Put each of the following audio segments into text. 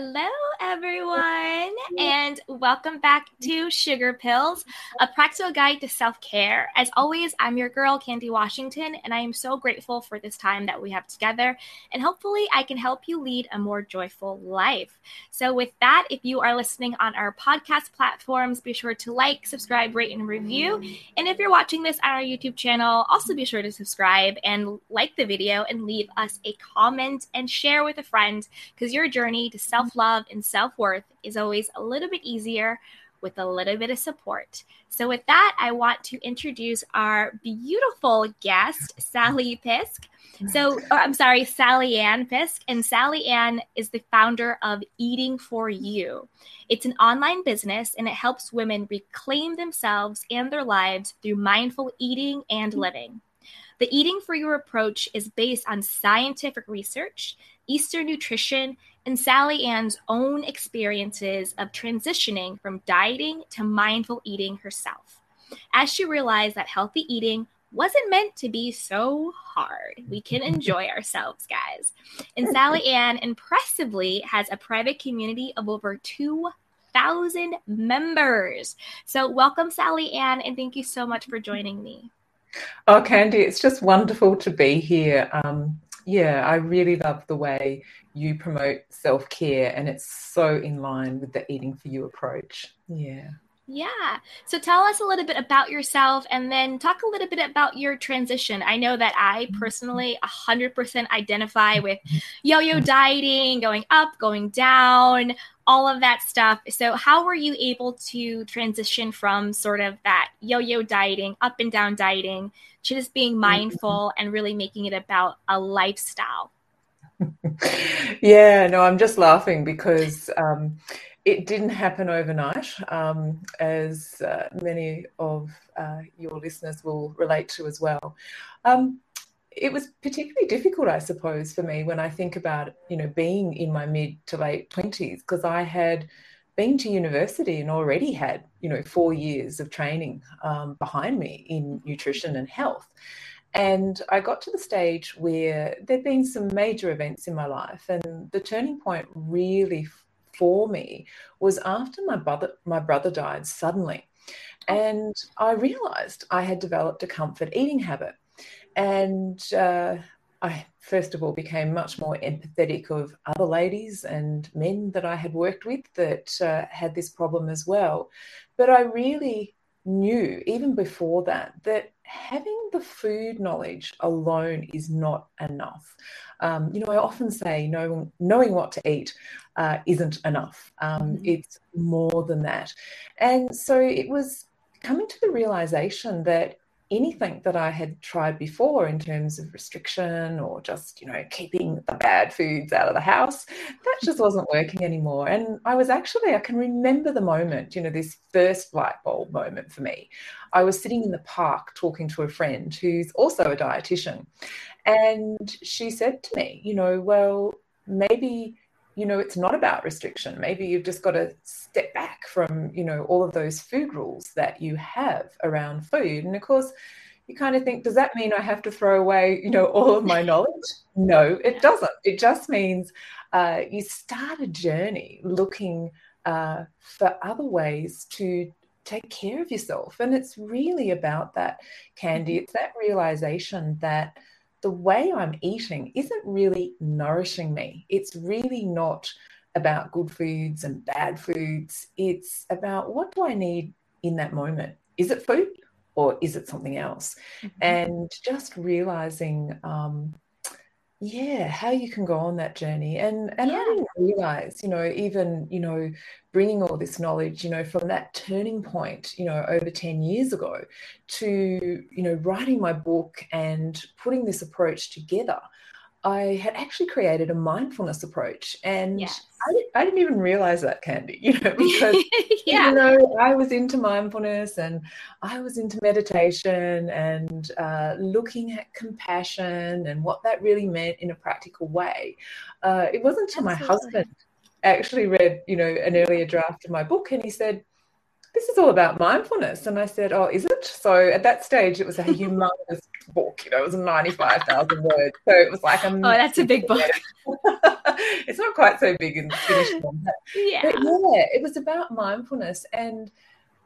Hello, everyone, and welcome back to Sugar Pills, a practical guide to self care. As always, I'm your girl, Candy Washington, and I am so grateful for this time that we have together. And hopefully, I can help you lead a more joyful life. So, with that, if you are listening on our podcast platforms, be sure to like, subscribe, rate, and review. And if you're watching this on our YouTube channel, also be sure to subscribe and like the video and leave us a comment and share with a friend because your journey to self self love and self worth is always a little bit easier with a little bit of support. So, with that, I want to introduce our beautiful guest, Sally Pisk. So, I'm sorry, Sally Ann Pisk. And Sally Ann is the founder of Eating for You. It's an online business and it helps women reclaim themselves and their lives through mindful eating and living. The Eating for You approach is based on scientific research, Eastern nutrition, and Sally Ann's own experiences of transitioning from dieting to mindful eating herself. As she realized that healthy eating wasn't meant to be so hard. We can enjoy ourselves, guys. And Sally Ann impressively has a private community of over 2,000 members. So, welcome, Sally Ann, and thank you so much for joining me. Oh, Candy, it's just wonderful to be here. Um, yeah, I really love the way you promote self care, and it's so in line with the eating for you approach. Yeah. Yeah. So tell us a little bit about yourself and then talk a little bit about your transition. I know that I mm-hmm. personally 100% identify with mm-hmm. yo yo mm-hmm. dieting, going up, going down, all of that stuff. So, how were you able to transition from sort of that yo yo dieting, up and down dieting, to just being mm-hmm. mindful and really making it about a lifestyle? yeah, no, I'm just laughing because um, it didn't happen overnight, um, as uh, many of uh, your listeners will relate to as well. Um, it was particularly difficult, I suppose, for me when I think about, you know, being in my mid to late 20s, because I had been to university and already had, you know, four years of training um, behind me in nutrition and health. And I got to the stage where there'd been some major events in my life, and the turning point really for me was after my brother my brother died suddenly, and I realised I had developed a comfort eating habit. And uh, I, first of all, became much more empathetic of other ladies and men that I had worked with that uh, had this problem as well. But I really knew, even before that, that having the food knowledge alone is not enough. Um, you know, I often say knowing, knowing what to eat uh, isn't enough. Um, mm-hmm. It's more than that. And so it was coming to the realization that anything that I had tried before in terms of restriction or just, you know, keeping the bad foods out of the house, that just wasn't working anymore. And I was actually, I can remember the moment, you know, this first light bulb moment for me. I was sitting in the park talking to a friend who's also a dietitian. And she said to me, you know, well, maybe you know it's not about restriction. Maybe you've just got to step back from you know all of those food rules that you have around food. And of course you kind of think does that mean i have to throw away you know all of my knowledge? No it doesn't. It just means uh, you start a journey looking uh, for other ways to take care of yourself. And it's really about that candy. Mm-hmm. it's that realization that the way I'm eating isn't really nourishing me. It's really not about good foods and bad foods. It's about what do I need in that moment? Is it food or is it something else? Mm-hmm. And just realizing um, yeah how you can go on that journey and and yeah. i didn't realize you know even you know bringing all this knowledge you know from that turning point you know over 10 years ago to you know writing my book and putting this approach together I had actually created a mindfulness approach, and Yes. I, I didn't even realize that, Candy. You know, because yeah. you know, I was into mindfulness and I was into meditation and uh, looking at compassion and what that really meant in a practical way. Uh, it wasn't until my husband actually read, you know, an earlier draft of my book and he said, this is all about mindfulness. And I said, Oh, is it? So at that stage, it was a humongous book. You know, it was 95,000 words. So it was like, a Oh, that's a big book. it's not quite so big in finished one, but Yeah. but yeah, it was about mindfulness. And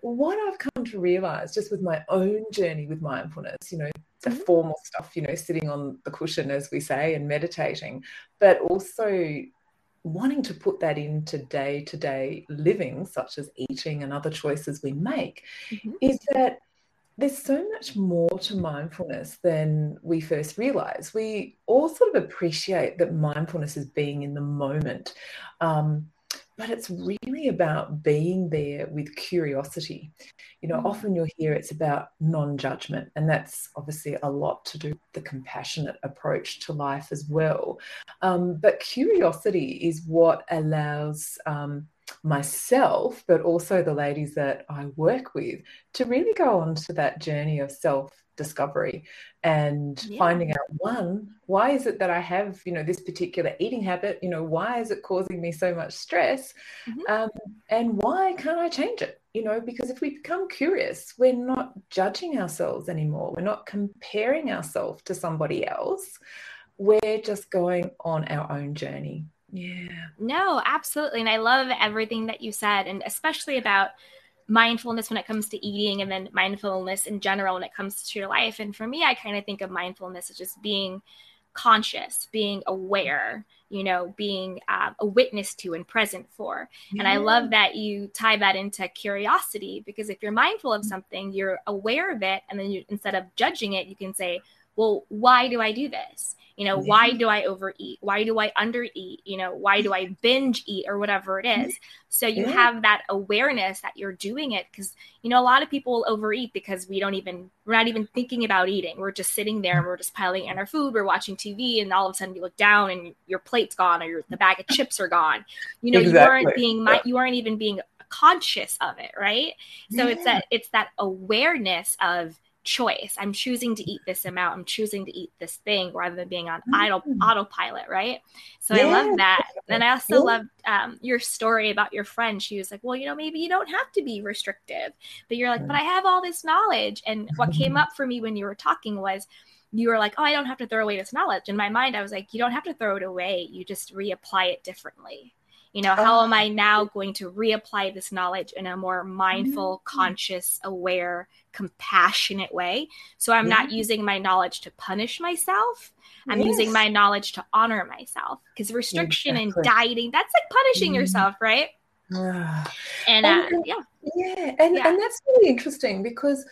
what I've come to realize just with my own journey with mindfulness, you know, the Mhm. formal stuff, you know, sitting on the cushion, as we say, and meditating, but also wanting to put that into day to day living, such as eating and other choices we make, Mhm. is that there's so much more to mindfulness than we first realize. We all sort of appreciate that mindfulness is being in the moment, um, but it's really about being there with curiosity. You know, Mm. often you'll hear it's about non judgment, and that's obviously a lot to do with the compassionate approach to life as well. Um, but curiosity is what allows um, myself, but also the ladies that I work with, to really go on to that journey of self discovery and Yeah. finding out one why is it that i have you know this particular eating habit? You know why is it causing me so much stress? Mhm. um, and why can't i change it? You know because if we become curious we're not judging ourselves anymore. We're not comparing ourselves to somebody else. We're just going on our own journey yeah No, absolutely. And I love everything that you said, and especially about mindfulness when it comes to eating, and then mindfulness in general when it comes to your life. And for me, I kind of think of mindfulness as just being conscious, being aware, you know, being um, a witness to and present for. And I love that you tie that into curiosity because if you're mindful of something, you're aware of it. And then you, instead of judging it, you can say, well, why do I do this? You know, why do I overeat? Why do I undereat? You know, why do I binge eat or whatever it is? So you have that awareness that you're doing it because, you know, a lot of people overeat because we don't even, we're not even thinking about eating. We're just sitting there and we're just piling in our food. We're watching TV and all of a sudden you look down and your plate's gone or your, the bag of chips are gone. You know, you aren't being, you aren't even being conscious of it. Right. So it's that, it's that awareness of, choice. I'm choosing to eat this amount. I'm choosing to eat this thing rather than being on idle Mm. autopilot, right? So I love that. And I also Yeah. loved um, your story about your friend. She was like, "Well, you know, maybe you don't have to be restrictive, but you're like, but I have all this knowledge." And what came up for me when you were talking was. You were like, oh, I don't have to throw away this knowledge. In my mind, I was like, you don't have to throw it away. You just reapply it differently. You know, how Oh. am I now going to reapply this knowledge in a more mindful, Mm. conscious, aware, compassionate way? So I'm not using my knowledge to punish myself. I'm Yes. using my knowledge to honor myself. Because restriction Exactly. and dieting, that's like punishing Mm. yourself, right? And uh, And- yeah, Yeah, and, Yeah. and that's really interesting because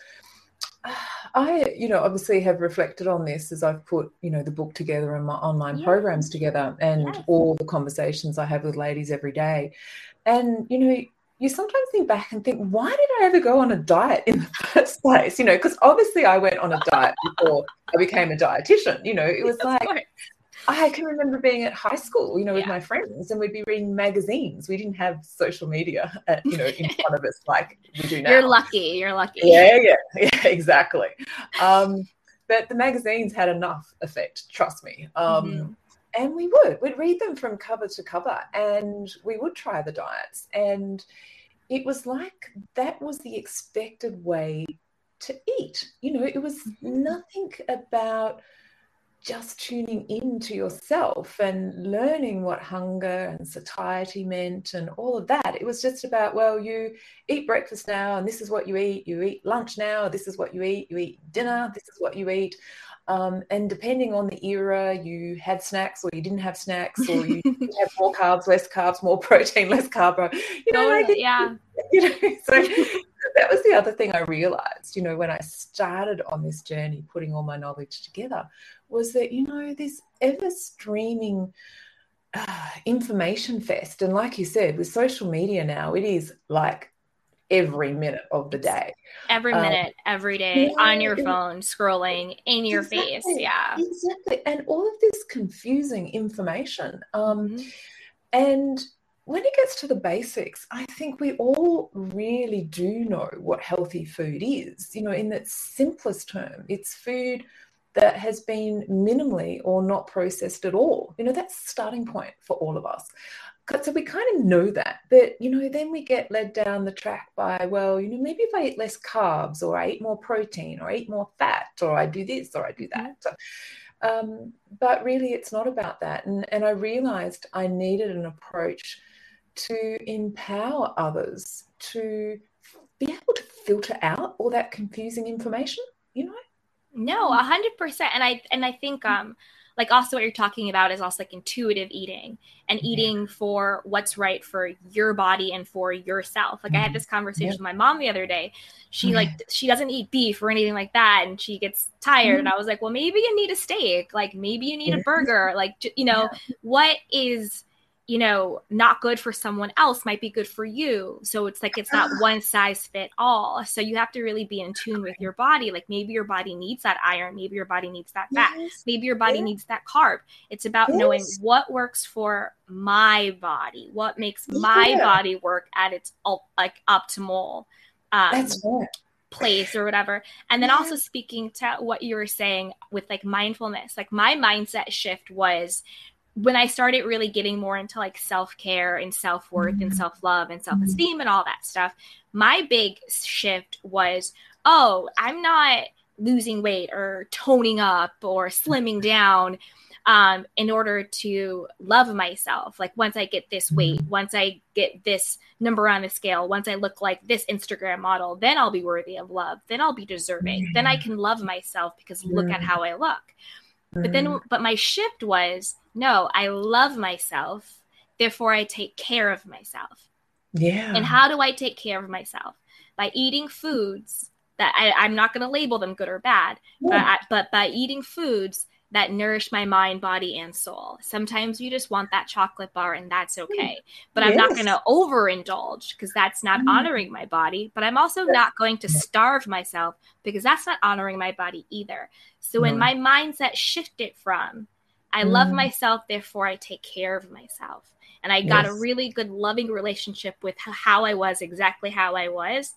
I, you know, obviously have reflected on this as I've put, you know, the book together and my online Yeah. programs together and all the conversations I have with ladies every day. And, you know, you sometimes think back and think, why did I ever go on a diet in the first place? You know, because obviously I went on a diet before I became a dietitian. You know, it was like. I can remember being at high school, you know, with my friends, and we'd be reading magazines. We didn't have social media, at, you know, in front of us like we do now. You're lucky. You're lucky. Yeah, yeah, yeah, exactly. Um, but the magazines had enough effect, trust me. Um, Mhm. And we would, we'd read them from cover to cover, and we would try the diets. And it was like that was the expected way to eat. You know, it was Mhm. nothing about just tuning in to yourself and learning what hunger and satiety meant and all of that. It was just about, well, you eat breakfast now and this is what you eat. You eat lunch now, this is what you eat. You eat dinner, this is what you eat. Um, and depending on the era, you had snacks or you didn't have snacks, or you had more carbs, less carbs, more protein, less carb. You know, Totally, yeah. you know, so that was the other thing I realized, you know, when I started on this journey, putting all my knowledge together, was that, you know, this ever streaming uh, information fest. And like you said, with social media now, it is like every minute of the day. Every um, minute, um, every day yeah, on your phone, scrolling in your exactly, face. Yeah. Exactly. And all of this confusing information. Um, mm-hmm. And when it gets to the basics, I think we all really do know what healthy food is. You know, in its simplest term, it's food that has been minimally or not processed at all. You know, that's the starting point for all of us so we kind of know that but you know then we get led down the track by well you know maybe if i eat less carbs or i eat more protein or I eat more fat or i do this or i do that. So, um, but really it's not about that. And, and i realized i needed an approach to empower others to be able to filter out all that confusing information you know? No a hundred percent. And i and i think um like also what you're talking about is also like intuitive eating and mm-hmm. eating for what's right for your body and for yourself. Like. I had mm-hmm. this conversation yeah. with my mom the other day. She mm-hmm. like she doesn't eat beef or anything like that and she gets tired and mm-hmm. I was like, "Well, maybe you need a steak. Like maybe you need a burger. Like you know, what is you know, not good for someone else might be good for you. So it's like it's not one size fit all. So you have to really be in tune with your body. Like maybe your body needs that iron, maybe your body needs that fat, yes. maybe your body yes. needs that carb. It's about yes. knowing what works for my body, what makes my yeah. body work at its like optimal um, place or whatever. And then yeah. also speaking to what you were saying with like mindfulness, like my mindset shift was when I started really getting more into like self care and self worth mm-hmm. and self love and self esteem and all that stuff, my big shift was oh, I'm not losing weight or toning up or slimming down um, in order to love myself. Like once I get this weight, mm-hmm. once I get this number on the scale, once I look like this Instagram model, then I'll be worthy of love. Then I'll be deserving. Then I can love myself because look at how I look. But then, but my shift was no, I love myself. Therefore, I take care of myself. Yeah. And how do I take care of myself? By eating foods that I, am not going to label them good or bad, yeah. but, I, but by eating foods that nourish my mind, body, and soul. Sometimes you just want that chocolate bar, and that's okay. But yes. I'm not going to overindulge because that's not mm. honoring my body. But I'm also not going to starve myself because that's not honoring my body either. So when my mindset shifted from I mm. love myself, therefore I take care of myself. And I got yes. a really good, loving relationship with how I was, exactly how I was.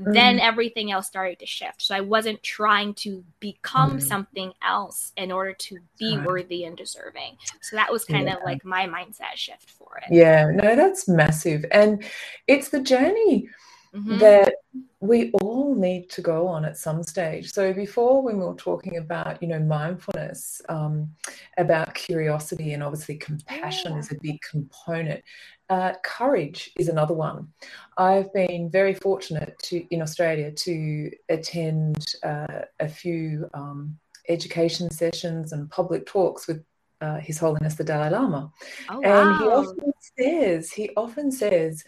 Mm. Then everything else started to shift. So I wasn't trying to become mm. something else in order to be right. worthy and deserving. So that was kind yeah. of like my mindset shift for it. Yeah, no, that's massive. And it's the journey mm-hmm. that we all need to go on at some stage. So before when we were talking about, you know, mindfulness, um, about curiosity and obviously compassion yeah. is a big component. Uh, courage is another one. I've been very fortunate to in Australia to attend uh, a few um, education sessions and public talks with uh, His Holiness the Dalai Lama, oh, wow. and he often says he often says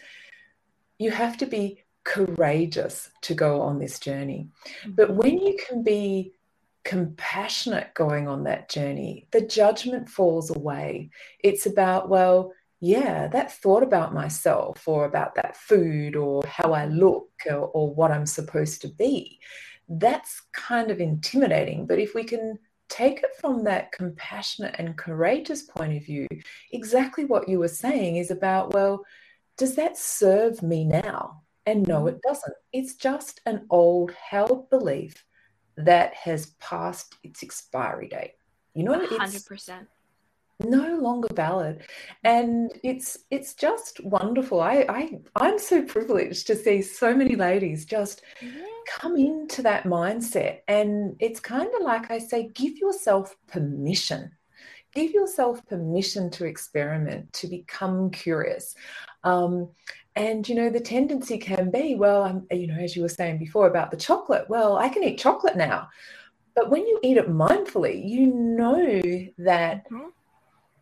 you have to be courageous to go on this journey. Mm-hmm. But when you can be compassionate going on that journey, the judgment falls away. It's about, well, yeah, that thought about myself or about that food or how I look or, or what I'm supposed to be, that's kind of intimidating. But if we can take it from that compassionate and courageous point of view, exactly what you were saying is about, well, does that serve me now? And no, it doesn't. It's just an old held belief that has passed its expiry date. You know, 100%. no longer valid and it's it's just wonderful i i i'm so privileged to see so many ladies just yeah. come into that mindset and it's kind of like i say give yourself permission give yourself permission to experiment to become curious um, and you know the tendency can be well I'm, you know as you were saying before about the chocolate well i can eat chocolate now but when you eat it mindfully you know that mm-hmm.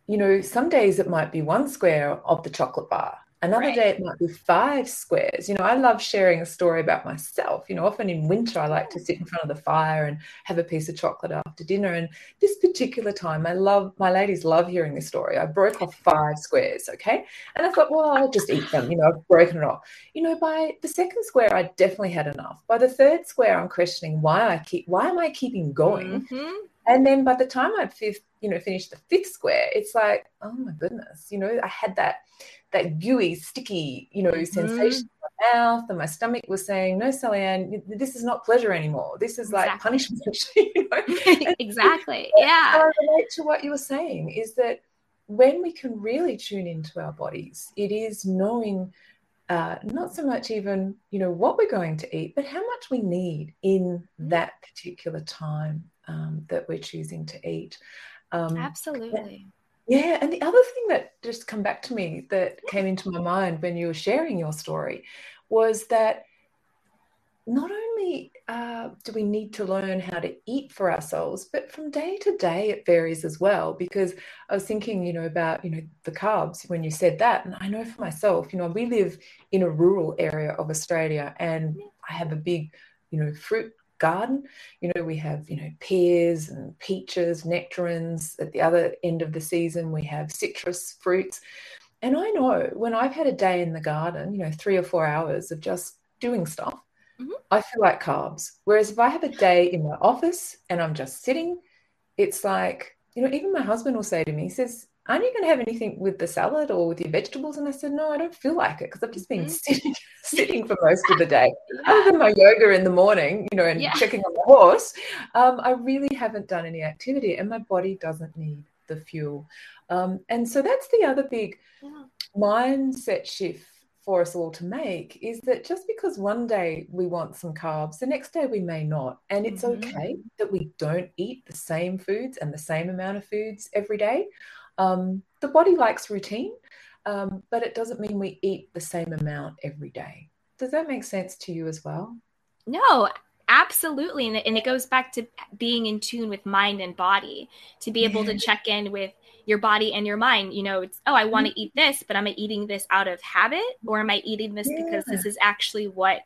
you know some days it might be one square of the chocolate bar Another right. day it might be five squares. You know, I love sharing a story about myself. You know, often in winter I like to sit in front of the fire and have a piece of chocolate after dinner. And this particular time, I love my ladies love hearing this story. I broke off five squares, okay? And I thought, well, I'll just eat them. You know, I've broken it off. You know, by the second square, I definitely had enough. By the third square, I'm questioning why I keep why am I keeping going? Mm-hmm. And then by the time I'd fifth, you know, finished the fifth square, it's like, oh my goodness, you know, I had that that gooey, sticky, you know, mm-hmm. sensation in my mouth, and my stomach was saying, "No, Sally Ann, this is not pleasure anymore. This is exactly. like punishment." you know? exactly. Yeah. I relate to what you were saying is that when we can really tune into our bodies, it is knowing uh, not so much even you know what we're going to eat, but how much we need in that particular time um, that we're choosing to eat. Um, Absolutely. Yeah, and the other thing that just come back to me that came into my mind when you were sharing your story was that not only uh, do we need to learn how to eat for ourselves, but from day to day it varies as well. Because I was thinking, you know, about you know the carbs when you said that, and I know for myself, you know, we live in a rural area of Australia, and I have a big, you know, fruit garden. You know, we have, you know, pears and peaches, nectarines. At the other end of the season, we have citrus fruits. And I know when I've had a day in the garden, you know, three or four hours of just doing stuff, mm-hmm. I feel like carbs. Whereas if I have a day in my office and I'm just sitting, it's like, you know, even my husband will say to me, he says, aren't you going to have anything with the salad or with your vegetables? And I said, no, I don't feel like it because I've just been mm-hmm. sitting, sitting for most of the day. Other than my yoga in the morning, you know, and yeah. checking on the horse, um, I really haven't done any activity and my body doesn't need the fuel. Um, and so that's the other big yeah. mindset shift for us all to make is that just because one day we want some carbs, the next day we may not. And it's mm-hmm. okay that we don't eat the same foods and the same amount of foods every day. Um, the body likes routine, um, but it doesn't mean we eat the same amount every day. Does that make sense to you as well? No, absolutely. And, and it goes back to being in tune with mind and body to be able to check in with your body and your mind. You know, it's, oh, I want to mm-hmm. eat this, but am I eating this out of habit or am I eating this yeah. because this is actually what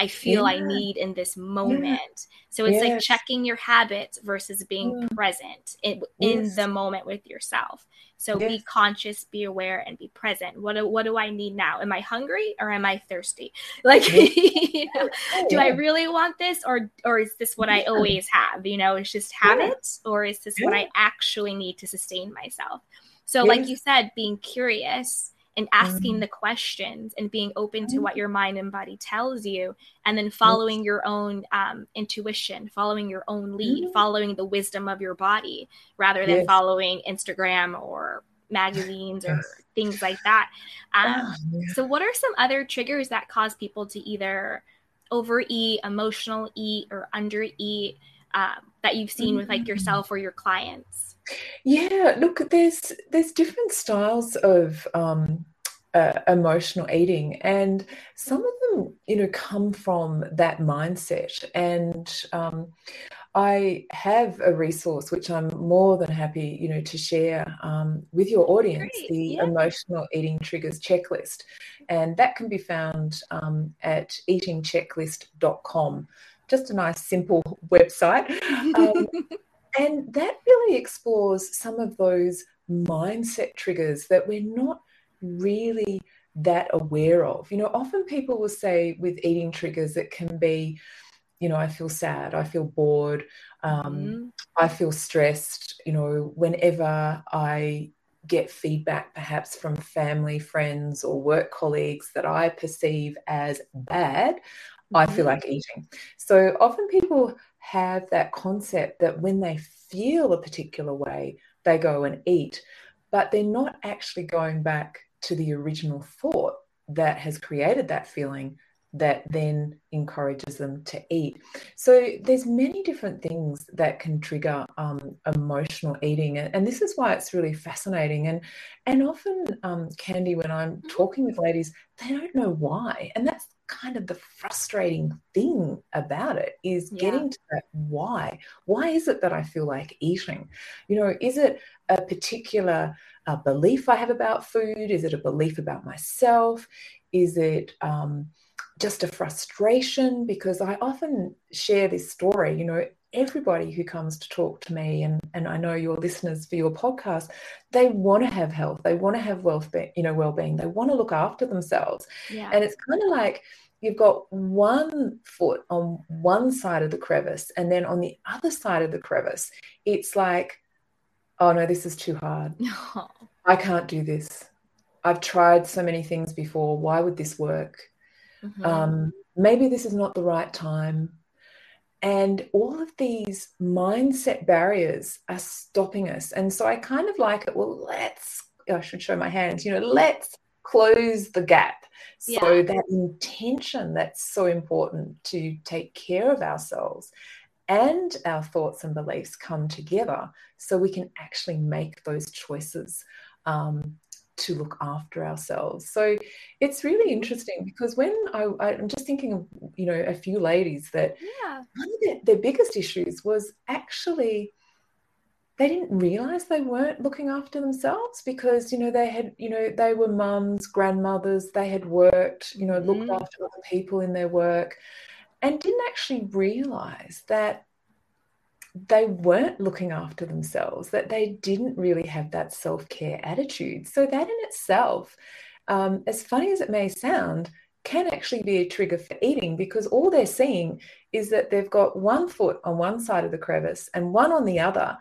I feel yeah. I need in this moment. Yeah. So it's yes. like checking your habits versus being mm. present in, in the moment with yourself. So yes. be conscious, be aware, and be present. What do, what do I need now? Am I hungry or am I thirsty? Like, you know, do I really want this or or is this what I always have? You know, it's just habits or is this what I actually need to sustain myself? So, like you said, being curious and asking mm-hmm. the questions and being open to what your mind and body tells you and then following your own um, intuition following your own lead mm-hmm. following the wisdom of your body rather than yes. following instagram or magazines or things like that um, oh, so what are some other triggers that cause people to either overeat emotional eat or undereat um, that you've seen mm-hmm. with like mm-hmm. yourself or your clients yeah, look, there's there's different styles of um, uh, emotional eating, and some of them, you know, come from that mindset. And um, I have a resource which I'm more than happy, you know, to share um, with your audience, Great. the yeah. emotional eating triggers checklist, and that can be found um, at eatingchecklist.com. Just a nice, simple website. Um, and that really explores some of those mindset triggers that we're not really that aware of. You know, often people will say with eating triggers, it can be, you know, I feel sad, I feel bored, um, mm-hmm. I feel stressed, you know, whenever I get feedback perhaps from family, friends, or work colleagues that I perceive as bad, mm-hmm. I feel mm-hmm. like eating. So often people have that concept that when they feel a particular way, they go and eat, but they're not actually going back to the original thought that has created that feeling that then encourages them to eat. So there's many different things that can trigger um, emotional eating, and, this is why it's really fascinating. And and often, um, Candy, when I'm mm-hmm. talking with ladies, they don't know why, and that's kind of the frustrating thing about it is yeah. getting to that why. Why is it that I feel like eating? You know, is it a particular a belief I have about food? Is it a belief about myself? Is it um, just a frustration? Because I often share this story, you know, everybody who comes to talk to me and, and I know your listeners for your podcast, they want to have health, they want to have wealth, you know, well-being, they want to look after themselves. Yeah. And it's kind of like you've got one foot on one side of the crevice and then on the other side of the crevice, it's like, oh no, this is too hard. No. I can't do this. I've tried so many things before. Why would this work? Mm-hmm. Um, maybe this is not the right time and all of these mindset barriers are stopping us. And so I kind of like it. Well, let's, I should show my hands, you know, let's close the gap. So yeah. that intention that's so important to take care of ourselves and our thoughts and beliefs come together so we can actually make those choices um, to look after ourselves. So it's really interesting because when I, am just thinking of, you know, a few ladies that yeah. one of their, their biggest issues was actually they didn't realize they weren't looking after themselves because you know they had you know they were mums grandmothers they had worked you know looked mm. after other people in their work and didn't actually realize that they weren't looking after themselves, that they didn't really have that self care attitude. So, that in itself, um, as funny as it may sound, can actually be a trigger for eating because all they're seeing is that they've got one foot on one side of the crevice and one on the other.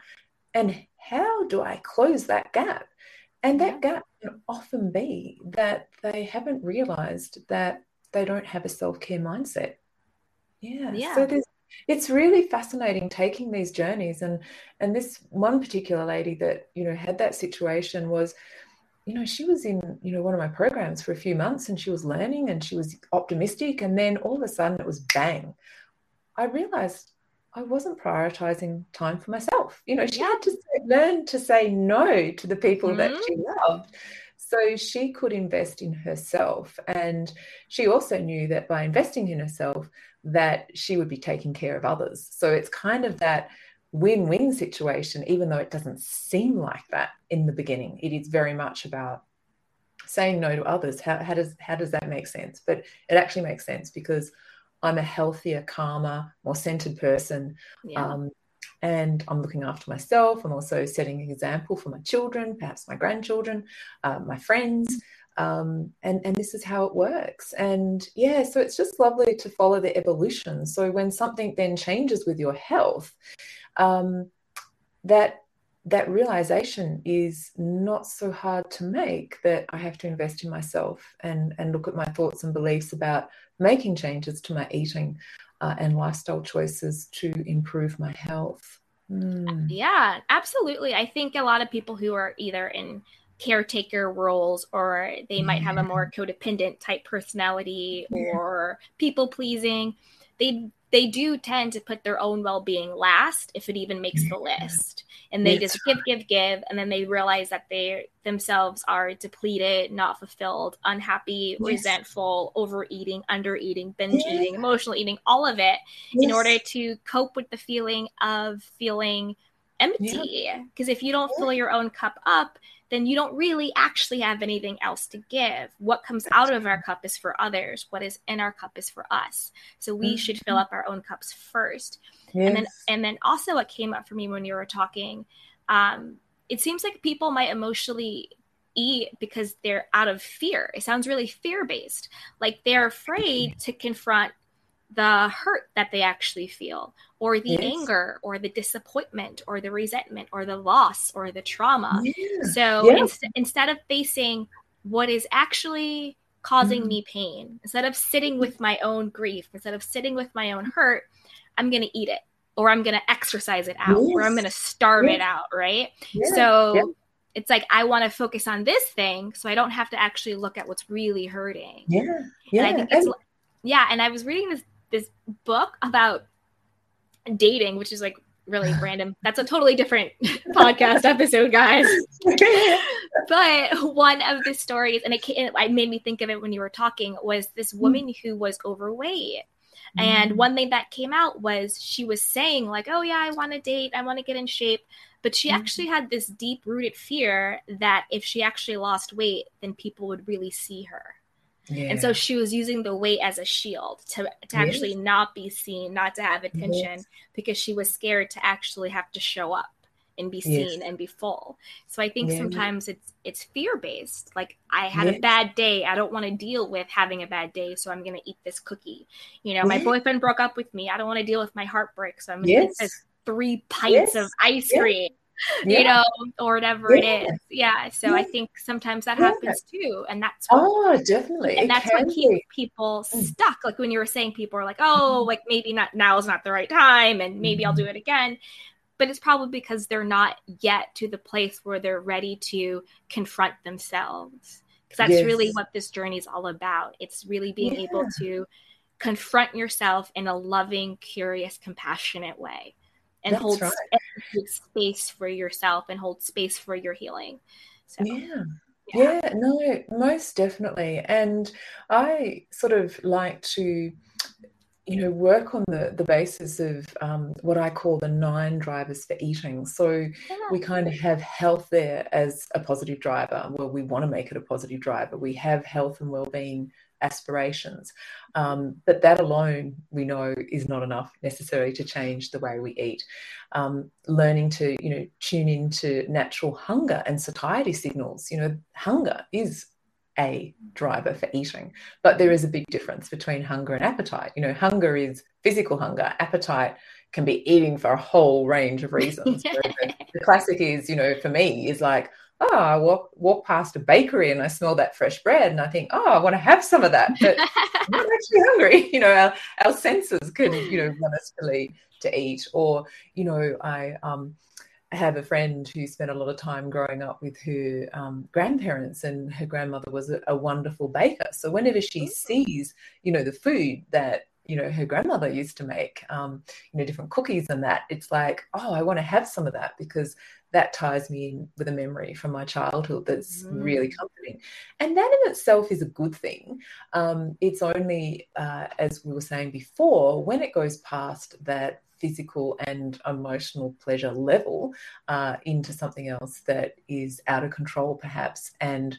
And how do I close that gap? And that gap can often be that they haven't realized that they don't have a self care mindset. Yeah. yeah. So there's it's really fascinating taking these journeys and and this one particular lady that you know had that situation was you know she was in you know one of my programs for a few months and she was learning and she was optimistic and then all of a sudden it was bang i realized i wasn't prioritizing time for myself you know she yeah. had to learn to say no to the people mm-hmm. that she loved so she could invest in herself and she also knew that by investing in herself that she would be taking care of others. So it's kind of that win win situation, even though it doesn't seem like that in the beginning. It is very much about saying no to others. How, how, does, how does that make sense? But it actually makes sense because I'm a healthier, calmer, more centered person. Yeah. Um, and I'm looking after myself. I'm also setting an example for my children, perhaps my grandchildren, uh, my friends um, and and this is how it works and yeah so it's just lovely to follow the evolution so when something then changes with your health um, that that realization is not so hard to make that I have to invest in myself and and look at my thoughts and beliefs about making changes to my eating uh, and lifestyle choices to improve my health. Mm. Yeah, absolutely. I think a lot of people who are either in caretaker roles or they might have a more mm-hmm. codependent type personality or people pleasing they they do tend to put their own well-being last if it even makes the list and they just give give give and then they realize that they themselves are depleted not fulfilled unhappy yes. resentful overeating undereating binge yeah. eating emotional eating all of it yes. in order to cope with the feeling of feeling empty because yeah. if you don't fill your own cup up then you don't really actually have anything else to give. What comes out of our cup is for others. What is in our cup is for us. So we mm-hmm. should fill up our own cups first. Yes. And then and then also what came up for me when you were talking, um, it seems like people might emotionally eat because they're out of fear. It sounds really fear based. Like they're afraid to confront the hurt that they actually feel, or the yes. anger, or the disappointment, or the resentment, or the loss, or the trauma. Yeah. So yeah. instead of facing what is actually causing mm. me pain, instead of sitting with my own grief, instead of sitting with my own hurt, I'm going to eat it, or I'm going to exercise it out, yes. or I'm going to starve it out, right? So it's like I want to focus on this thing so I don't have to actually look at what's really hurting. Yeah. Yeah. And I think it's and- yeah, and I was reading this this book about dating, which is like really random. That's a totally different podcast episode, guys. but one of the stories, and it, it, made me think of it when you were talking, was this mm. woman who was overweight. And one thing that came out was she was saying, like, oh, yeah, I want to date, I want to get in shape. But she actually had this deep rooted fear that if she actually lost weight, then people would really see her. Yeah. And so she was using the weight as a shield to, to yes. actually not be seen, not to have attention, yes. because she was scared to actually have to show up and be seen yes. and be full. So I think sometimes it's it's fear based. Like I had a bad day, I don't want to deal with having a bad day, so I'm going to eat this cookie. You know, my boyfriend broke up with me. I don't want to deal with my heartbreak, so I'm going to eat this three pints of ice cream yeah. you know, or whatever yeah. it is. Yeah. So yeah. I think sometimes that happens too. And that's what, oh, definitely. And it that's what keeps people mm. stuck. Like when you were saying people are like, oh, mm-hmm. like maybe not now is not the right time and maybe mm-hmm. I'll do it again. But it's probably because they're not yet to the place where they're ready to confront themselves. Because that's yes. really what this journey is all about. It's really being able to confront yourself in a loving, curious, compassionate way and That's hold, right. space for yourself and hold space for your healing. So, yeah. yeah. Yeah, no, most definitely. And I sort of like to, you know, work on the, the basis of um, what I call the nine drivers for eating. So yeah. we kind of have health there as a positive driver. Well, we want to make it a positive driver. We have health and well-being aspirations. Um, but that alone, we know, is not enough necessarily to change the way we eat. Um, learning to, you know, tune into natural hunger and satiety signals. You know, hunger is a driver for eating, but there is a big difference between hunger and appetite. You know, hunger is physical hunger. Appetite can be eating for a whole range of reasons. the, the classic is, you know, for me, is like oh, I walk walk past a bakery and I smell that fresh bread and I think, oh, I want to have some of that, but I'm not actually hungry. You know, our, our senses can, you know, run us to, to eat. Or, you know, I um, have a friend who spent a lot of time growing up with her um, grandparents, and her grandmother was a, a wonderful baker. So whenever she mm. sees, you know, the food that you know her grandmother used to make um, you know different cookies and that it's like oh i want to have some of that because that ties me in with a memory from my childhood that's mm. really comforting. And that in itself is a good thing. Um, it's only, uh, as we were saying before, when it goes past that physical and emotional pleasure level uh, into something else that is out of control, perhaps, and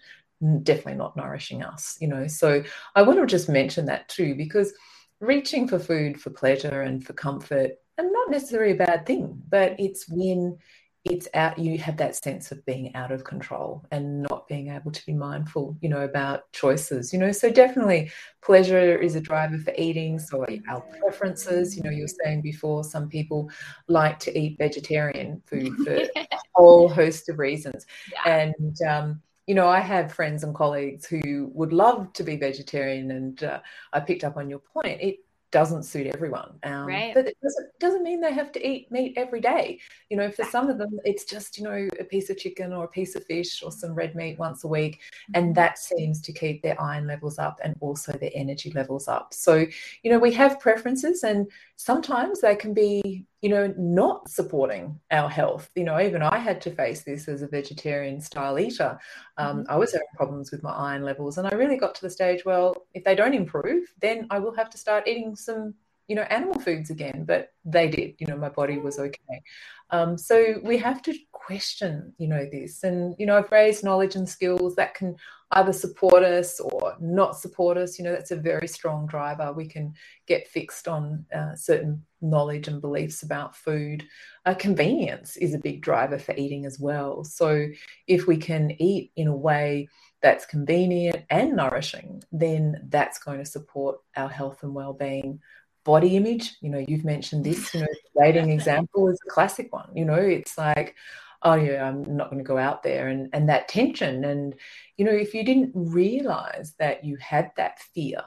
definitely not nourishing us, you know. So I want to just mention that too, because reaching for food for pleasure and for comfort and not necessarily a bad thing, but it's when it's out you have that sense of being out of control and not being able to be mindful you know about choices you know. So definitely pleasure is a driver for eating so our preferences. You know you were saying before some people like to eat vegetarian food for a whole host of reasons. Yeah. and um, you know, I have friends and colleagues who would love to be vegetarian, and uh, I picked up on your point. It doesn't suit everyone. Um, right. But it doesn't, doesn't mean they have to eat meat every day. You know, for some of them, it's just, you know, a piece of chicken or a piece of fish or some red meat once a week. And mm-hmm. that seems to keep their iron levels up and also their energy levels up. So, you know, we have preferences and sometimes they can be you know, not supporting our health. You know, even I had to face this as a vegetarian style eater. Um, mm-hmm. I was having problems with my iron levels, and I really got to the stage, well, if they don't improve, then I will have to start eating some, you know, animal foods again. But they did, you know, my body was okay. Um, so we have to question, you know, this. And, you know, I've raised knowledge and skills that can either support us or not support us. You know, that's a very strong driver. We can get fixed on uh, certain knowledge and beliefs about food. Uh, convenience is a big driver for eating as well. So if we can eat in a way that's convenient and nourishing, then that's going to support our health and well-being body image you know you've mentioned this you know dating example is a classic one you know it's like oh yeah i'm not going to go out there and and that tension and you know if you didn't realize that you had that fear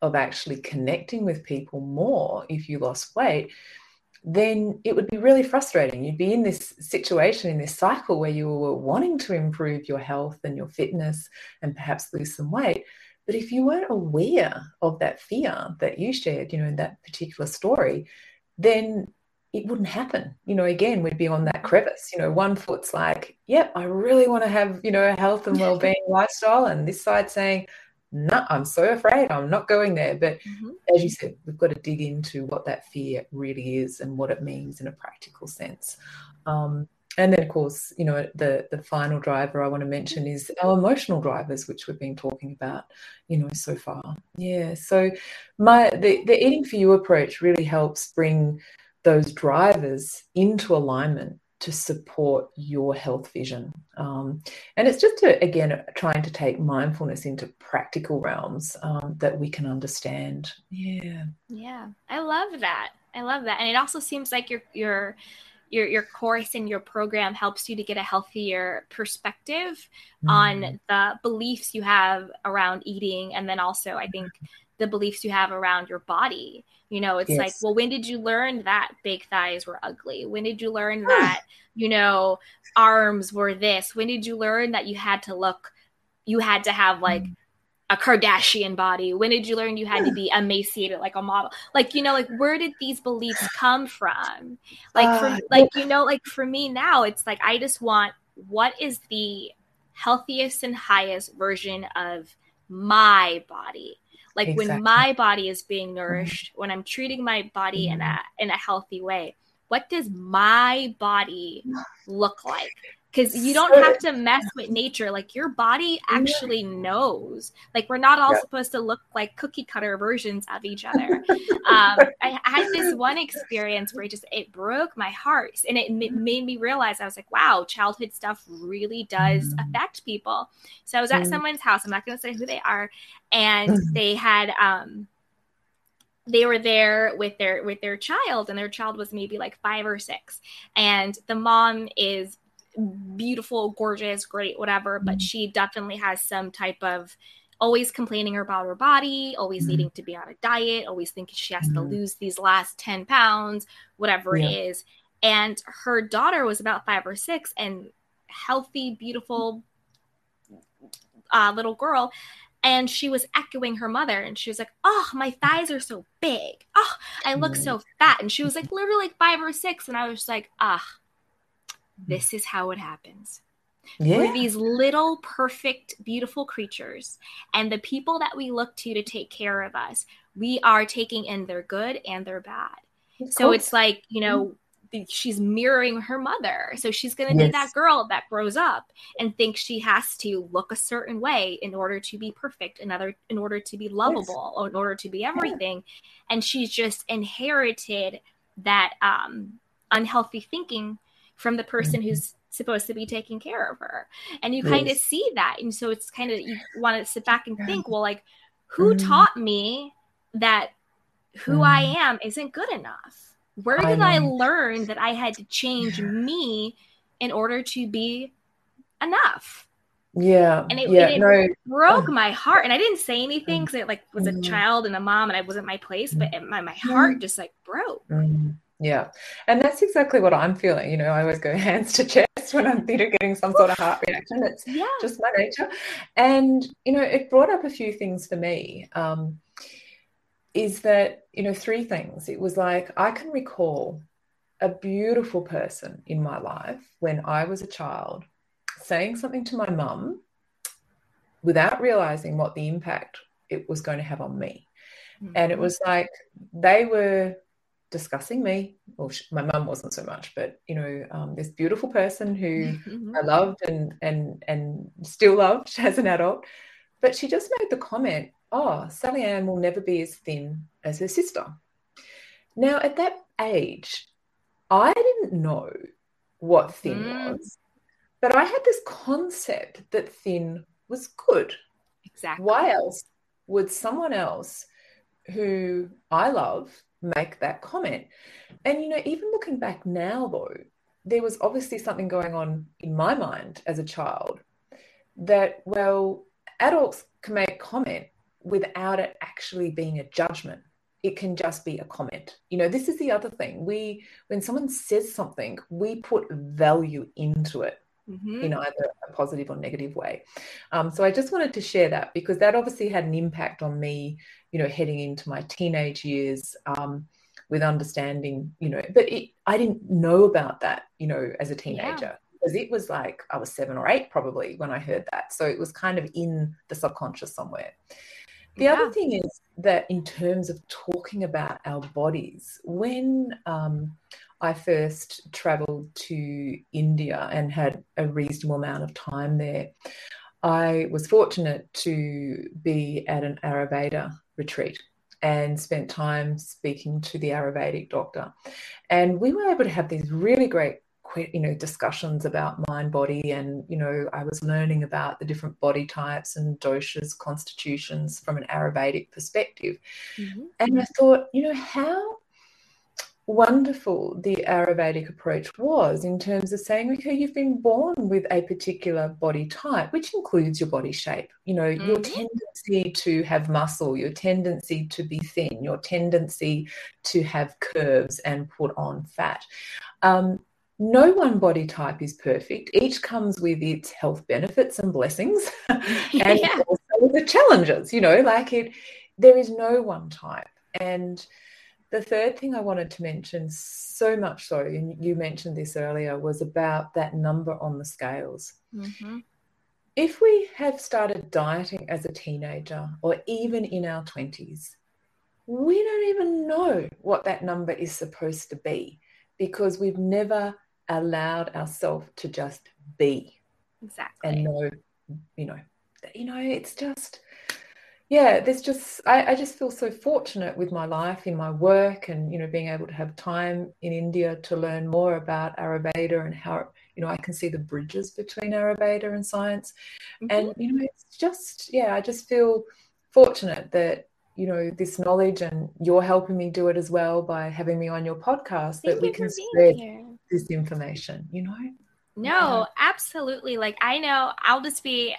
of actually connecting with people more if you lost weight then it would be really frustrating. You'd be in this situation in this cycle where you were wanting to improve your health and your fitness and perhaps lose some weight but if you weren't aware of that fear that you shared, you know, in that particular story, then it wouldn't happen. You know, again, we'd be on that crevice. You know, one foot's like, yep, I really want to have, you know, a health and well-being lifestyle. And this side saying, no, I'm so afraid, I'm not going there. But mm-hmm. as you said, we've got to dig into what that fear really is and what it means in a practical sense. Um, and then, of course, you know, the the final driver I want to mention is our emotional drivers, which we've been talking about, you know, so far. Yeah. So, my the the eating for you approach really helps bring those drivers into alignment to support your health vision. Um, and it's just to, again, trying to take mindfulness into practical realms um, that we can understand. Yeah. Yeah. I love that. I love that. And it also seems like your, your, your, your course and your program helps you to get a healthier perspective mm. on the beliefs you have around eating. And then also, I think, the beliefs you have around your body. You know, it's yes. like, well, when did you learn that big thighs were ugly? When did you learn that, you know, arms were this? When did you learn that you had to look, you had to have like mm. A Kardashian body? When did you learn you had to be emaciated like a model? Like, you know, like where did these beliefs come from? Like, for, uh, like, you know, like for me now, it's like, I just want what is the healthiest and highest version of my body like exactly. when my body is being mm-hmm. nourished when i'm treating my body mm-hmm. in a in a healthy way what does my body look like because you don't have to mess with nature like your body actually knows like we're not all yeah. supposed to look like cookie cutter versions of each other um, I, I, had this one experience where it just it broke my heart and it m- made me realize i was like wow childhood stuff really does affect people so i was at mm. someone's house i'm not going to say who they are and mm. they had um they were there with their with their child and their child was maybe like five or six and the mom is beautiful, gorgeous, great, whatever, but mm-hmm. she definitely has some type of always complaining about her body, always mm-hmm. needing to be on a diet, always thinking she has mm-hmm. to lose these last 10 pounds, whatever yeah. it is. And her daughter was about five or six and healthy, beautiful uh, little girl. And she was echoing her mother, and she was like, "Oh, my thighs are so big. Oh, I look so fat." And she was like, literally like five or six, and I was like, "Ah, this is how it happens. Yeah. We're these little, perfect, beautiful creatures. And the people that we look to to take care of us, we are taking in their good and their bad. so it's like, you know, she's mirroring her mother. So she's going to yes. be that girl that grows up and thinks she has to look a certain way in order to be perfect, in other in order to be lovable, yes. or in order to be everything. Yeah. And she's just inherited that um, unhealthy thinking from the person mm-hmm. who's supposed to be taking care of her. And you yes. kind of see that. And so it's kind of, you want to sit back and think, well, like, who mm. taught me that who mm. I am isn't good enough? Where did I, I learn that I had to change me in order to be enough? Yeah. And it, yeah, it, no. broke my heart. And I didn't say anything because it like was a child and a mom and I wasn't my place, but it, my, my heart just like broke. Mm. Yeah. And that's exactly what I'm feeling. You know, I always go hands to chest when I'm know, getting some sort of heart reaction. It's yeah. just my nature. And, you know, it brought up a few things for me. Um, is that, you know, three things. It was like I can recall a beautiful person in my life when I was a child saying something to my mum without realizing what the impact it was going to have on me. Mm-hmm. And it was like they were discussing me. Well, she, my mum wasn't so much, but you know, um, this beautiful person who mm-hmm. I loved and and and still loved as an adult. But she just made the comment, "Oh, Sally Ann will never be as thin as her sister." Now, at that age, I didn't know what thin mm. was, but I had this concept that thin was good. Exactly. Why else would someone else who I love make that comment. And, you know, even looking back now, though, there was obviously something going on in my mind as a child that, well, adults can make comment without it actually being a judgment. It can just be a comment. You know, this is the other thing. We, when someone says something, we put value into it. Mm-hmm. in either a positive or negative way. Um, so I just wanted to share that because that obviously had an impact on me you know, heading into my teenage years um, with understanding, you know, but it, I didn't know about that, you know, as a teenager. because it was like I was seven or eight probably when I heard that. So it was kind of in the subconscious somewhere. The yeah. other thing is that in terms of talking about our bodies, when um, I first traveled to India and had a reasonable amount of time there, I was fortunate to be at an Ayurveda retreat and spent time speaking to the Ayurvedic doctor. And we were able to have these really great you know discussions about mind body and you know i was learning about the different body types and doshas constitutions from an ayurvedic perspective mm-hmm. and i thought you know how wonderful the Ayurvedic approach was in terms of saying, okay, you've been born with a particular body type, which includes your body shape. You know, mm-hmm. your tendency to have muscle, your tendency to be thin, your tendency to have curves and put on fat. Um, no one body type is perfect. Each comes with its health benefits and blessings, and yeah. also the challenges. You know, like it, there is no one type, and the third thing I wanted to mention, so much so, and you mentioned this earlier, was about that number on the scales. Mm-hmm. If we have started dieting as a teenager or even in our 20s, we don't even know what that number is supposed to be because we've never allowed ourselves to just be. Exactly. And know, you know, you know, it's just yeah there's just I, I, just feel so fortunate with my life in my work and you know being able to have time in india to learn more about ayurveda and how you know i can see the bridges between ayurveda and science mm-hmm. and you know it's just yeah i just feel fortunate that you know this knowledge and you're helping me do it as well by having me on your podcast Thank that we can spread here. this information you know no absolutely like i know i'll just be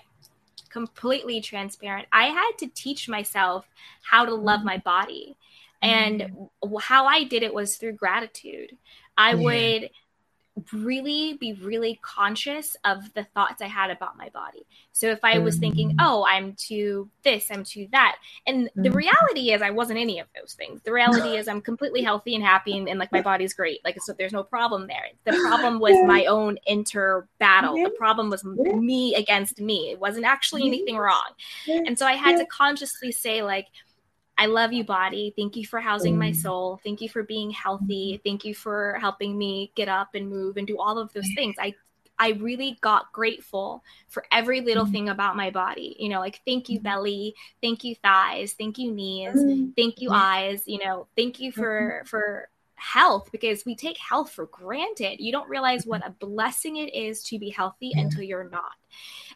completely transparent. I had to teach myself how to love my body. And mm-hmm. how I did it was through gratitude. I yeah. would really be really conscious of the thoughts I had about my body. So if I was thinking, mm-hmm. oh, I'm too this, I'm too that. And the mm-hmm. reality is I wasn't any of those things. The reality is I'm completely healthy and happy and, and like my body's great. Like so there's no problem there. The problem was my own inter battle. The problem was me against me. It wasn't actually anything wrong. And so I had to consciously say like I love you, body. Thank you for housing my mm. soul. Thank you for being healthy. Mm-hmm. Thank you for helping me get up and move and do all of those things. I I really got grateful for every little mm-hmm. thing about my body. You know, like thank you mm-hmm. belly, thank you thighs, thank you knees, thank you eyes, you know, thank you for for health because we take health for granted. You don't realize what a blessing it is to be healthy until you're not.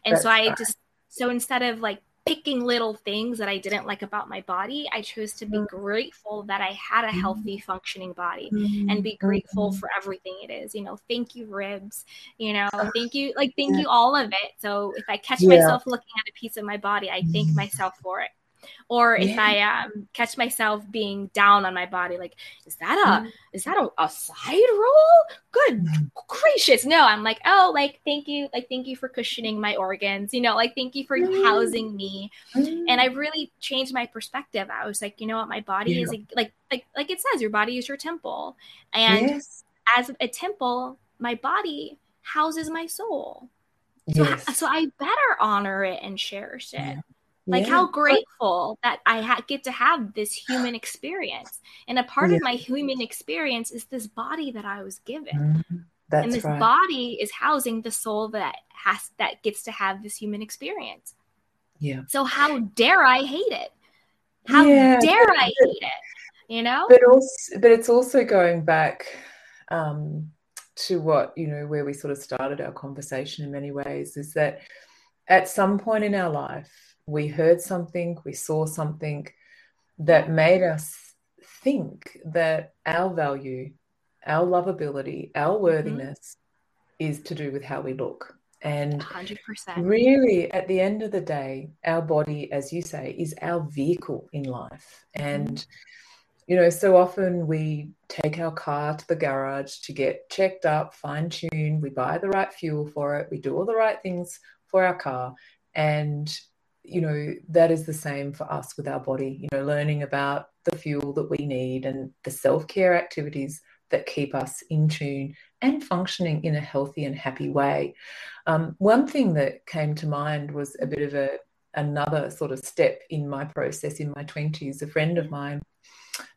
And That's so I just so instead of like picking little things that I didn't like about my body. I chose to be mm-hmm. grateful that I had a mm-hmm. healthy, functioning body mm-hmm. and be grateful for everything it is. You know, thank you, ribs. You know, thank you, like, thank you, all of it. So if I catch yeah. myself looking at a piece of my body, I thank myself for it or if yeah. I um, catch myself being down on my body, like, is that a mm. is that a, a side roll? Good mm. gracious, no. I'm like, oh, like thank you, like thank you for cushioning my organs, you know, like thank you for mm. housing me, and I mm. really changed my perspective. I was like, you know what, my body yeah. is a, like like like it says, your body is your temple, and yes. as a temple, my body houses my soul. So, yes. so I better honor it and cherish it. Yeah. Like yeah. how grateful that I ha- get to have this human experience, and a part yeah. of my human experience is this body that I was given, mm-hmm. and this right. body is housing the soul that has that gets to have this human experience. Yeah. So how dare I hate it? How yeah, dare I hate it? You know. But also, but it's also going back um, to what you know where we sort of started our conversation in many ways is that at some point in our life we heard something, we saw something that made us think that our value, our lovability, our mm-hmm. worthiness mm-hmm. is to do with how we look. And 100%. really, at the end of the day, our body, as you say, is our vehicle in life. And, mm-hmm. you know, so often we take our car to the garage to get checked up, fine tuned, we buy the right fuel for it, we do all the right things for our car. And you know that is the same for us with our body you know learning about the fuel that we need and the self-care activities that keep us in tune and functioning in a healthy and happy way. Um, one thing that came to mind was a bit of a another sort of step in my process in my 20s. A friend of mine,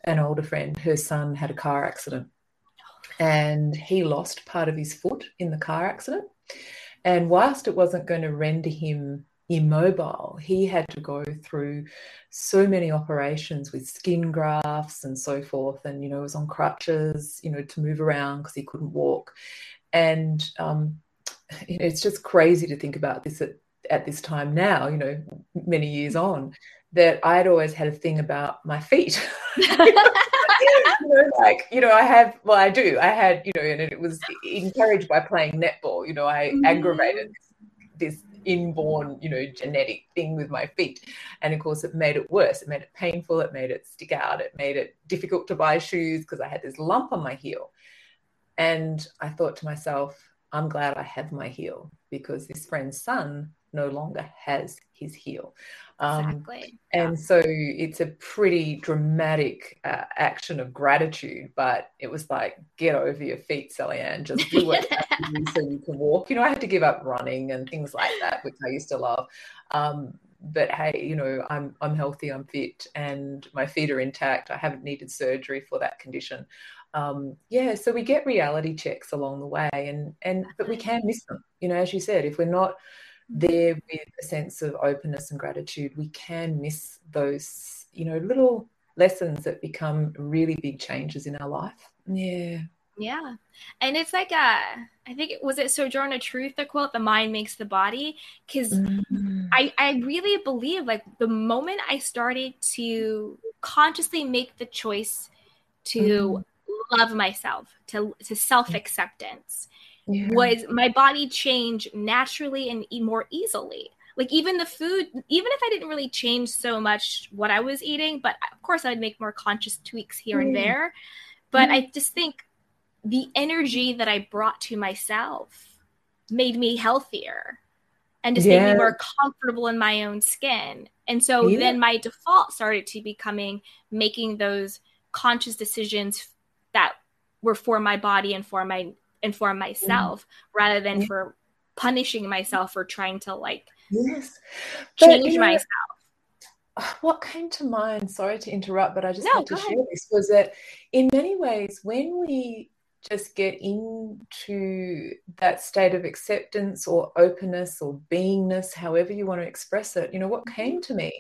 an older friend, her son had a car accident and he lost part of his foot in the car accident. And whilst it wasn't going to render him immobile. He had to go through so many operations with skin grafts and so forth, and you know was on crutches, you know, to move around because he couldn't walk. And um, you know, it's just crazy to think about this at, at this time now. You know, many years on, that I'd always had a thing about my feet. you know, like you know, I have. Well, I do. I had you know, and it was encouraged by playing netball. You know, I mm-hmm. aggravated this inborn, you know, genetic thing with my feet. And of course, it made it worse. It made it painful. It made it stick out. It made it difficult to buy shoes because I had this lump on my heel. And I thought to myself, I'm glad I have my heel because this friend's son no longer has his heel. Um, exactly. And so it's a pretty dramatic uh, action of gratitude, but it was like, get over your feet, Sally Ann, just do what you have to do so you can walk. You know, I had to give up running and things like that, which I used to love. Um, but hey, you know, I'm I'm healthy, I'm fit, and my feet are intact. I haven't needed surgery for that condition. Um, yeah, so we get reality checks along the way, and and but we can miss them. You know, as you said, if we're not there with a sense of openness and gratitude, we can miss those, you know, little lessons that become really big changes in our life. Yeah. Yeah. And it's like a, I think it was it Sojourner Truth, the quote, the mind makes the body. because mm-hmm. I, I really believe like the moment I started to consciously make the choice to mm-hmm. love myself, to, to self acceptance, yeah. was my body change naturally and more easily like even the food even if i didn't really change so much what i was eating but of course i'd make more conscious tweaks here mm. and there but mm. i just think the energy that i brought to myself made me healthier and just yeah. made me more comfortable in my own skin and so yeah. then my default started to becoming making those conscious decisions that were for my body and for my and for myself mm. rather than yeah. for punishing myself for trying to like yes change but, myself what came to mind sorry to interrupt but i just no, had to share this was that in many ways when we just get into that state of acceptance or openness or beingness however you want to express it you know what mm-hmm. came to me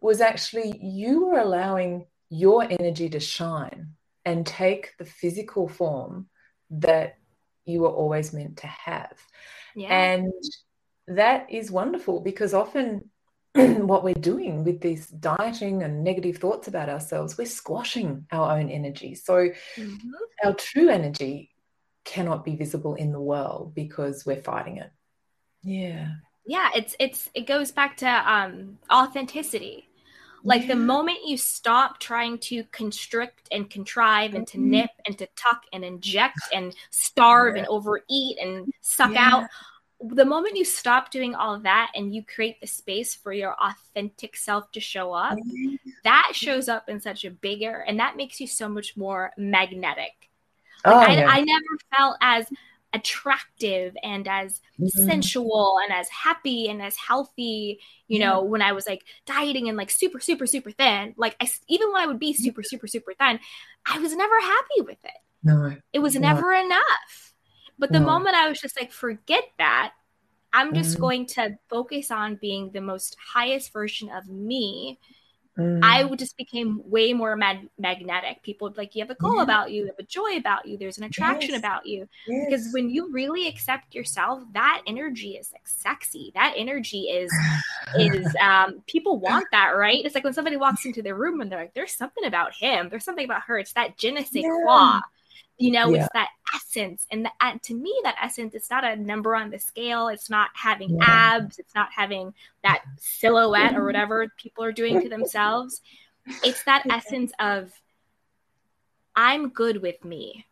was actually you were allowing your energy to shine and take the physical form that you were always meant to have. Yeah. And that is wonderful because often what we're doing with this dieting and negative thoughts about ourselves, we're squashing our own energy. So mm-hmm. our true energy cannot be visible in the world because we're fighting it. Yeah. Yeah, it's it's it goes back to um authenticity like yeah. the moment you stop trying to constrict and contrive and to mm-hmm. nip and to tuck and inject and starve yeah. and overeat and suck yeah. out, the moment you stop doing all that and you create the space for your authentic self to show up, that shows up in such a bigger and that makes you so much more magnetic. Like oh, I, I never felt as attractive and as mm-hmm. sensual and as happy and as healthy you know when i was like dieting and like super super super thin like i even when i would be super super super thin i was never happy with it. No. It was never enough. But the no. moment i was just like forget that. I'm just mm-hmm. going to focus on being the most highest version of me Mm. I just became way more mag- magnetic. People like, you have a glow yeah. about you, you have a joy about you, there's an attraction yes. about you. Yes. Because when you really accept yourself, that energy is like sexy. That energy is is um people want that, right? It's like when somebody walks into their room and they're like, there's something about him, there's something about her. It's that je ne sais yeah. quoi you know yeah. it's that essence and the, uh, to me that essence it's not a number on the scale it's not having yeah. abs it's not having that silhouette or whatever people are doing to themselves it's that essence of i'm good with me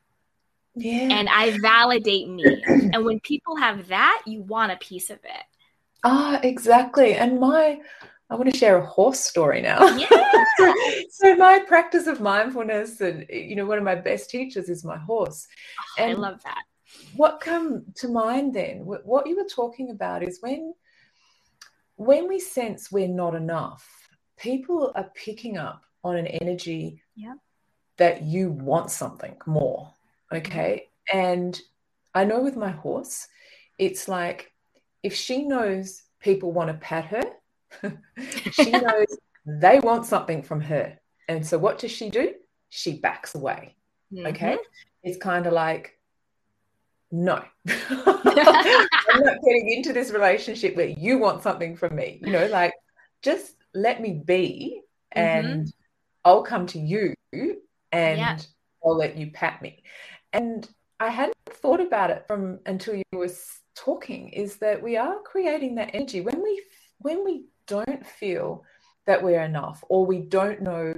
yeah. and i validate me and when people have that you want a piece of it ah exactly and my I want to share a horse story now. Yeah. so, so, my practice of mindfulness and you know one of my best teachers is my horse. Oh, and I love that. what come to mind then? What you were talking about is when when we sense we're not enough, people are picking up on an energy yeah. that you want something more. Okay. Mm-hmm. And I know with my horse, it's like if she knows people want to pat her, she knows they want something from her. And so what does she do? She backs away. Mm-hmm. Okay. It's kind of like, no, I'm not getting into this relationship where you want something from me. You know, like just let me be and mm-hmm. I'll come to you and yeah. I'll let you pat me. And I hadn't thought about it from until you were talking is that we are creating that energy when we when we don't feel that we're enough or we don't know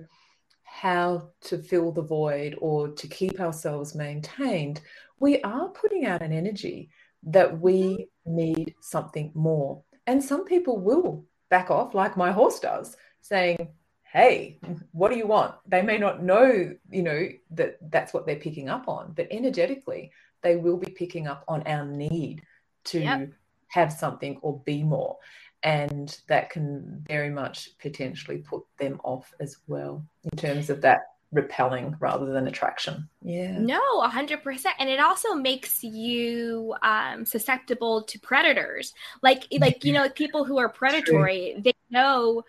how to fill the void or to keep ourselves maintained we are putting out an energy that we need something more. And some people will back off like my horse does saying hey what do you want? They may not know you know that that's what they're picking up on but energetically they will be picking up on our need to yep. have something or be more and that can very much potentially put them off as well in terms of that repelling rather than attraction. Yeah. No 100% and it also makes you um, susceptible to predators. Like like you know people who are predatory True. they know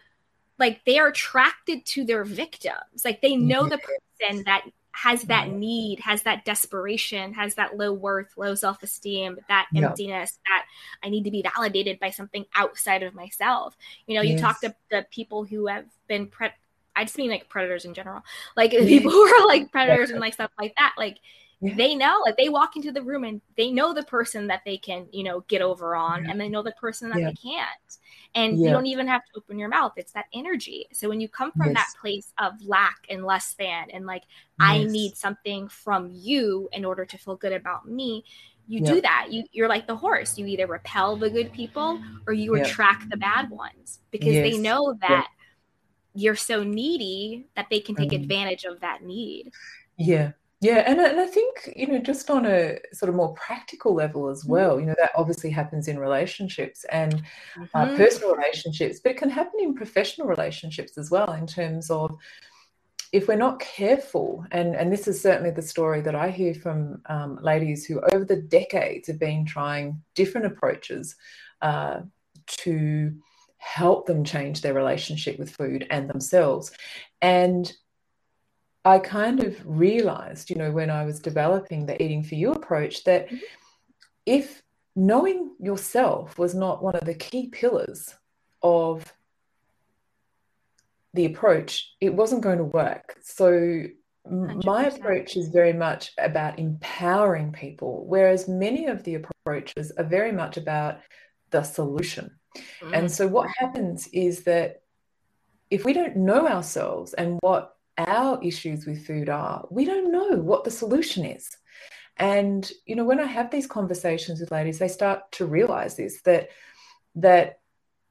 like they are attracted to their victims. Like they know the person that has that mm-hmm. need, has that desperation, has that low worth, low self esteem, that emptiness that I need to be validated by something outside of myself. You know, yes. you talk to the people who have been pre- I just mean like predators in general, like people who are like predators and like stuff like that. Like yeah. they know, like they walk into the room and they know the person that they can, you know, get over on, yeah. and they know the person that they can't and yeah. you don't even have to open your mouth it's that energy so when you come from yes. that place of lack and less than and like yes. i need something from you in order to feel good about me you do that you you're like the horse you either repel the good people or you attract the bad ones because yes. they know that you're so needy that they can take mm. advantage of that need yeah yeah, and, and I think, you know, just on a sort of more practical level as mm-hmm. well, you know, that obviously happens in relationships and uh, mm-hmm. uh, personal relationships, but it can happen in professional relationships as well, in terms of if we're not careful, and, and this is certainly the story that I hear from um, ladies who over the decades have been trying different approaches uh, to help them change their relationship with food and themselves. And I kind of realized, you know, when I was developing the eating for you approach, that mm-hmm. if knowing yourself was not one of the key pillars of the approach, it wasn't going to work. So, 100%. my approach is very much about empowering people, whereas many of the approaches are very much about the solution. Mm. And so, what happens is that if we don't know ourselves and what our issues with food are, we don't know what the solution is. And you know, when I have these conversations with ladies, they start to realize this that that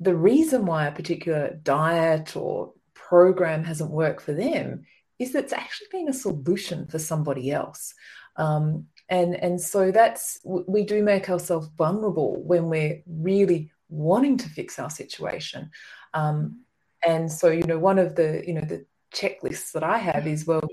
the reason why a particular diet or program hasn't worked for them is that it's actually been a solution for somebody else. Um, and and so that's we do make ourselves vulnerable when we're really wanting to fix our situation. Um, and so you know, one of the you know the checklists that I have is well,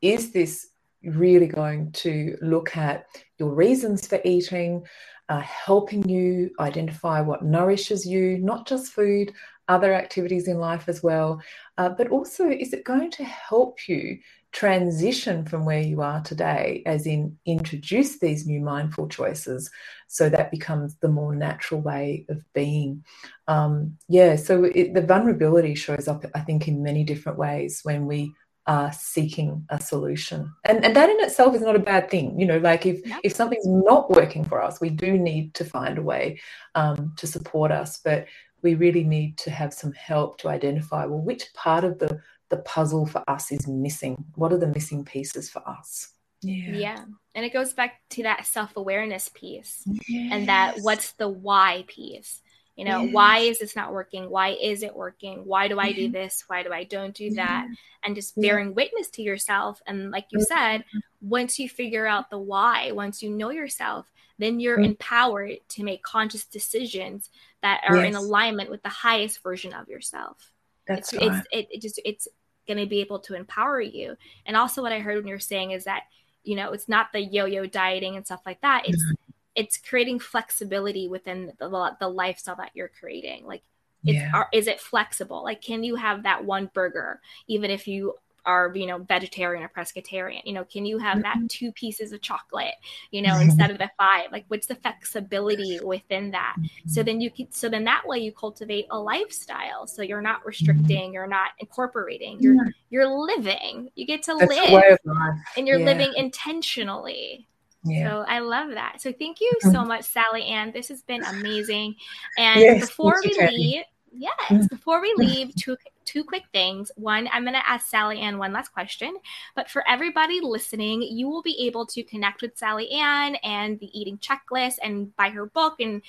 is this really going to look at your reasons for eating, uh, helping you identify what nourishes you, not just food, other activities in life as well, uh, but also is it going to help you transition from where you are today, as in introduce these new mindful choices so that becomes the more natural way of being. Um, yeah, so it, the vulnerability shows up, I think, in many different ways when we are seeking a solution and and that in itself is not a bad thing you know like if yeah. if something's not working for us we do need to find a way um, to support us but we really need to have some help to identify well which part of the the puzzle for us is missing what are the missing pieces for us yeah yeah and it goes back to that self-awareness piece yes. and that what's the why piece You know, yes. why is this not working? Why is it working? Why do I do mm-hmm. this? Why do I don't do that? And just bearing witness to yourself. And like you mm-hmm. said, once you figure out the why, once you know yourself, then you're mm-hmm. empowered to make conscious decisions that are yes. in alignment with the highest version of yourself. That's it's, right. it's it, it just it's going to be able to empower you. And also, what I heard when you're saying is that you know it's not the yo-yo dieting and stuff like that. It's it's creating flexibility within the the lifestyle that you're creating. Like, it's, yeah. are, is it flexible? Like, can you have that one burger even if you are you know vegetarian or pescatarian you know can you have that mm-hmm. two pieces of chocolate you know instead of the five like what's the flexibility within that so mm-hmm. then you can so then that way you cultivate a lifestyle so you're not restricting you're not incorporating you're yeah. you're living you get to That's live and you're yeah. living intentionally yeah. So I love that. So thank you so much, Sally Ann. This has been amazing. And yes, before we leave, yes, before we leave, two two quick things. One, I'm going to ask Sally Ann one last question, but for everybody listening, you will be able to connect with Sally Ann and the eating checklist and buy her book and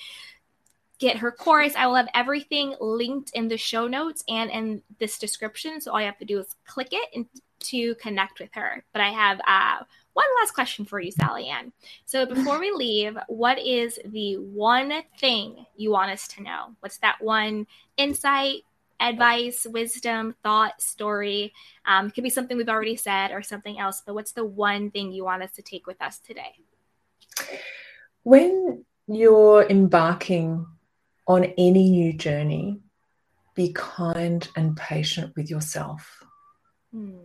get her course. I will have everything linked in the show notes and in this description. So all you have to do is click it and to connect with her. But I have uh, one last question for you, Sally Ann. So before we leave, what is the one thing you want us to know? What's that one insight, advice, wisdom, thought, story. Um, it could be something we've already said or something else, but what's the one thing you want us to take with us today? When you're embarking on any new journey, be kind and patient with yourself. Hmm.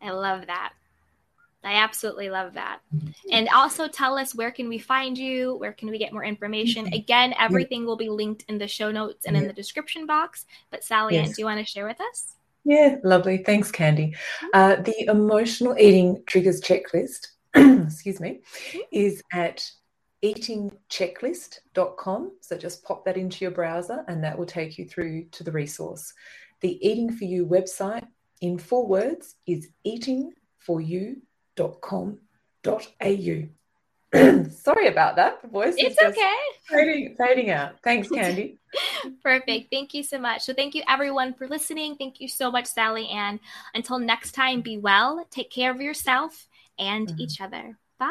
I love that. I absolutely love that. Mm-hmm. And also tell us where can we find you? Where can we get more information? Mm-hmm. Again, everything will be linked in the show notes and in the description box. But Sally yes. Ann, do you want to share with us? Yeah, lovely. Thanks, Candy. Mm-hmm. Uh, the emotional eating triggers checklist, excuse me, is at eatingchecklist.com. So just pop that into your browser and that will take you through to the resource. The Eating for You website, in four words, is eating for you au. Sorry about that. The voice it's okay. Fading, fading out. Thanks, Candy. Perfect. Thank you so much. So, thank you everyone for listening. Thank you so much, Sally. And until next time, be well, take care of yourself and mm-hmm. each other. Bye.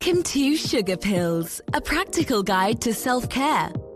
Welcome to Sugar Pills, a practical guide to self care